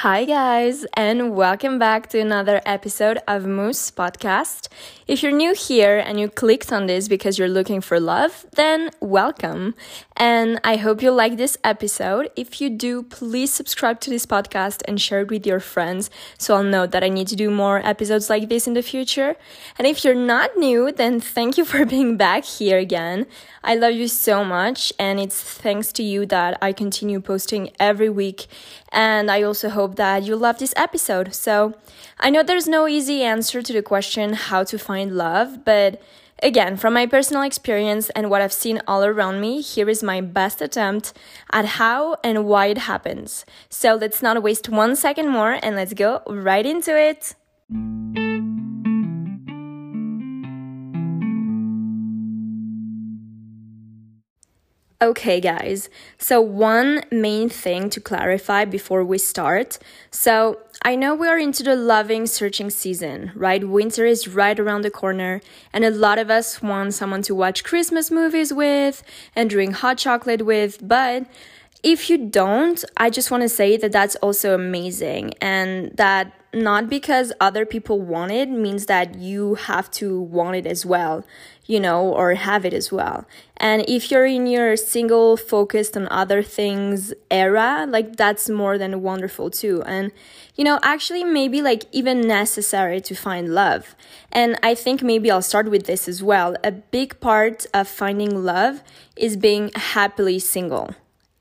Hi, guys, and welcome back to another episode of MUUSS Podcast. If you're new here and you clicked on this because you're looking for love, then welcome. And I hope you like this episode. If you do, please subscribe to this podcast and share it with your friends so I'll know that I need to do more episodes like this in the future. And if you're not new, then thank you for being back here again. I love you so much, and it's thanks to you that I continue posting every week. And I also hope that you love this episode. So, I know there's no easy answer to the question how to find love, but again, from my personal experience and what I've seen all around me, here is my best attempt at how and why it happens. So, let's not waste one second more and let's go right into it. Okay, guys. So, one main thing to clarify before we start. So, I know we are into the loving searching season, right? Winter is right around the corner, and a lot of us want someone to watch Christmas movies with and drink hot chocolate with, but if you don't, I just want to say that that's also amazing and that not because other people want it means that you have to want it as well, you know, or have it as well. And if you're in your single focused on other things era, like that's more than wonderful too. And, you know, actually maybe like even necessary to find love. And I think maybe I'll start with this as well. A big part of finding love is being happily single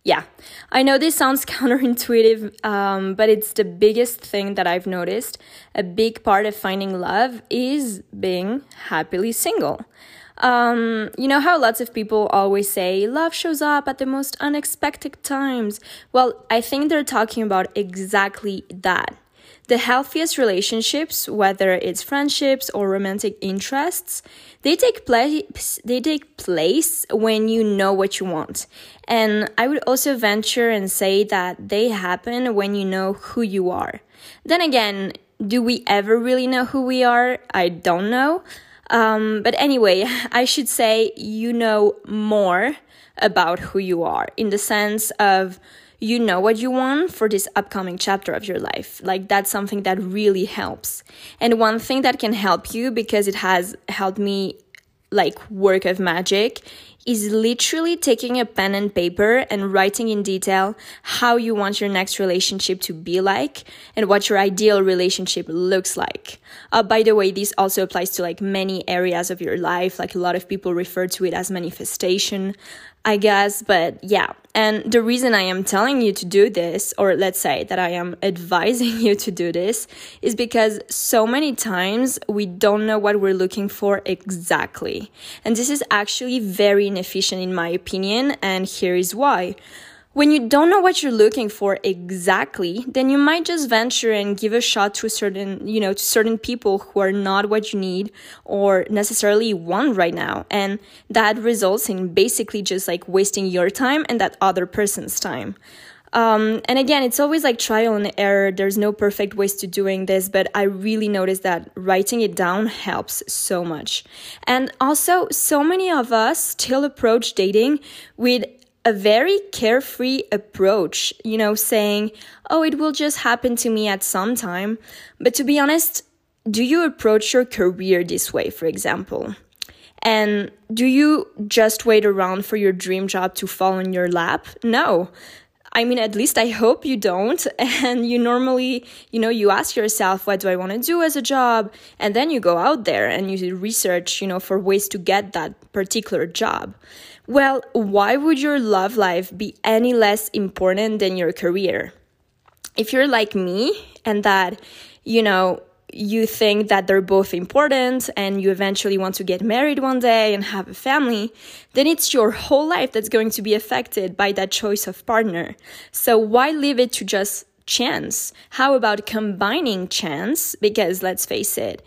yeah, I know this sounds counterintuitive, um, but it's the biggest thing that I've noticed. A big part of finding love is being happily single. Um, you know how lots of people always say love shows up at the most unexpected times? Well, I think they're talking about exactly that. The healthiest relationships, whether it's friendships or romantic interests, they take place they take place when you know what you want. And I would also venture and say that they happen when you know who you are. Then again, do we ever really know who we are? I don't know. Um, but anyway, I should say you know more about who you are in the sense of you know what you want for this upcoming chapter of your life. Like that's something that really helps. And one thing that can help you because it has helped me like work of magic is literally taking a pen and paper and writing in detail how you want your next relationship to be like and what your ideal relationship looks like. Uh, by the way, this also applies to like many areas of your life. Like a lot of people refer to it as manifestation. I guess, but yeah. And the reason I am telling you to do this, or let's say that I am advising you to do this, is because so many times we don't know what we're looking for exactly. And this is actually very inefficient in my opinion, and here is why. When you don't know what you're looking for exactly, then you might just venture and give a shot to certain, you know, to certain people who are not what you need or necessarily want right now. And that results in basically just like wasting your time and that other person's time. Um, and again, it's always like trial and error. There's no perfect ways to doing this, but I really noticed that writing it down helps so much. And also, so many of us still approach dating with a very carefree approach, you know, saying, oh, it will just happen to me at some time. But to be honest, do you approach your career this way, for example? And do you just wait around for your dream job to fall in your lap? No. I mean, at least I hope you don't. And you normally, you know, you ask yourself, what do I want to do as a job? And then you go out there and you research, you know, for ways to get that particular job. Well, why would your love life be any less important than your career? If you're like me and that, you know, you think that they're both important and you eventually want to get married one day and have a family, then it's your whole life that's going to be affected by that choice of partner. So why leave it to just chance? How about combining chance? Because let's face it,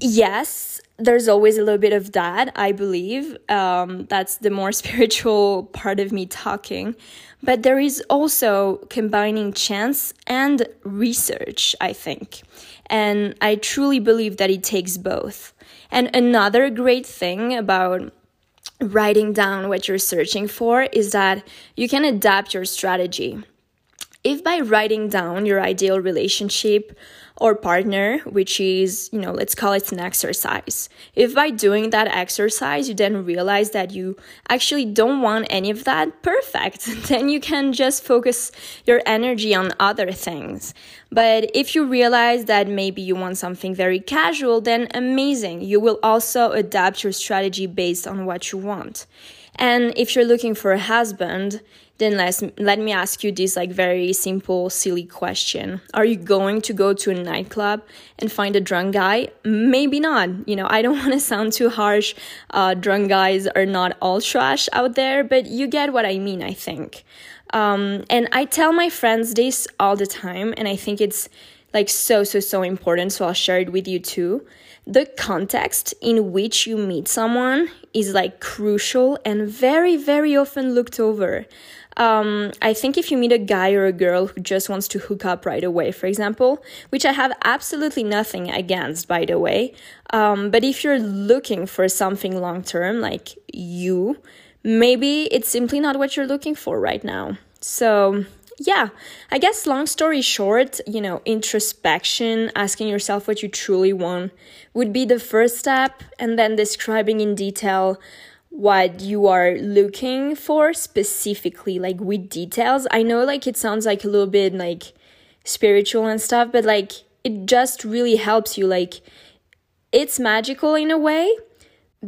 yes, there's always a little bit of that, I believe. Um, that's the more spiritual part of me talking. But there is also combining chance and research, I think. And I truly believe that it takes both. And another great thing about writing down what you're searching for is that you can adapt your strategy. If by writing down your ideal relationship or partner, which is, you know, let's call it an exercise. If by doing that exercise you then realize that you actually don't want any of that, perfect. then you can just focus your energy on other things. But if you realize that maybe you want something very casual, then amazing. You will also adapt your strategy based on what you want. And if you're looking for a husband, then let's, let me ask you this like very simple, silly question. Are you going to go to a nightclub and find a drunk guy? Maybe not. You know, I don't want to sound too harsh. Uh, drunk guys are not all trash out there, but you get what I mean, I think. Um, and I tell my friends this all the time, and I think it's like so, so, so important. So I'll share it with you too. The context in which you meet someone is like crucial and very, very often looked over. Um, I think if you meet a guy or a girl who just wants to hook up right away, for example, which I have absolutely nothing against, by the way, um, but if you're looking for something long term, like you, maybe it's simply not what you're looking for right now. So, yeah, I guess long story short, you know, introspection, asking yourself what you truly want would be the first step, and then describing in detail what you are looking for specifically, like with details. I know, like, it sounds like a little bit like spiritual and stuff, but like, it just really helps you. Like, it's magical in a way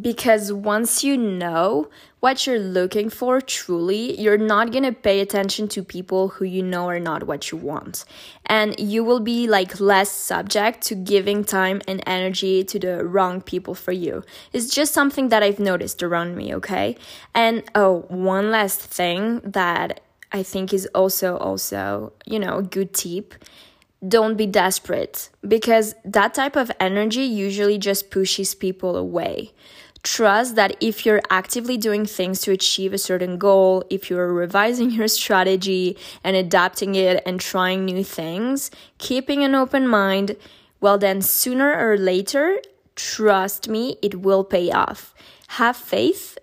because once you know what you're looking for truly, you're not gonna pay attention to people who you know are not what you want. And you will be like less subject to giving time and energy to the wrong people for you. It's just something that I've noticed around me, okay? And oh, one last thing that I think is also also, you know, a good tip don't be desperate because that type of energy usually just pushes people away trust that if you're actively doing things to achieve a certain goal, if you're revising your strategy and adapting it and trying new things, keeping an open mind, well, then sooner or later, trust me, it will pay off. Have faith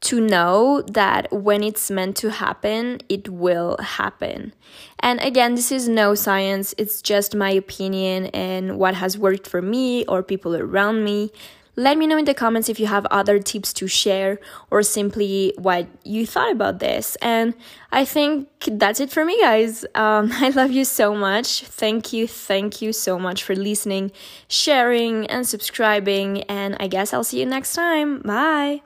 to know that when it's meant to happen, it will happen. And again, this is no science, it's just my opinion and what has worked for me or people around me. Let me know in the comments if you have other tips to share or simply what you thought about this. And I think that's it for me, guys. Um, I love you so much. Thank you, thank you so much for listening, sharing, and subscribing. And I guess I'll see you next time. Bye.